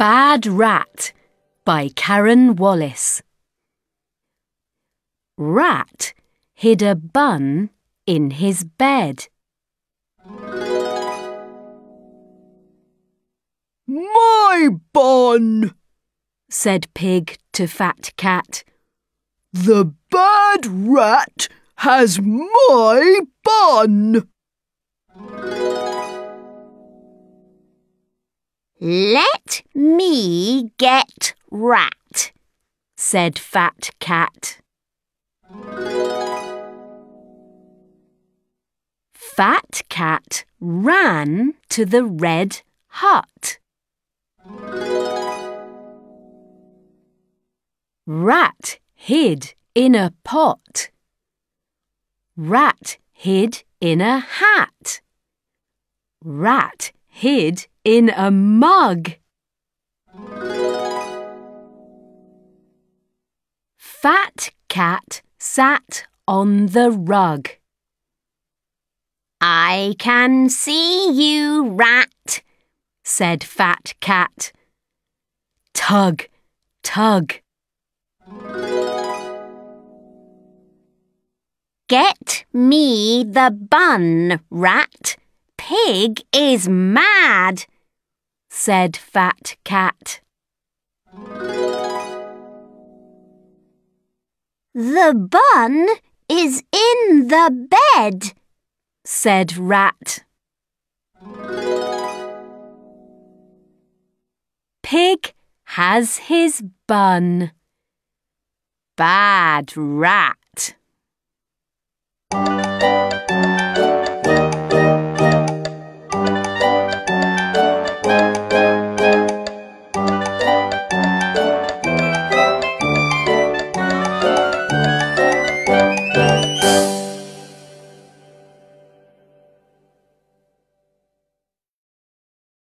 Bad Rat by Karen Wallace. Rat hid a bun in his bed. My bun, said Pig to Fat Cat. The bad rat has my bun. Let me get rat, said Fat Cat. Fat Cat ran to the red hut. Rat hid in a pot. Rat hid in a hat. Rat hid in a mug. Fat Cat sat on the rug. I can see you, rat, said Fat Cat. Tug, tug. Get me the bun, rat. Pig is mad, said Fat Cat. The bun is in the bed, said Rat. Pig has his bun. Bad rat.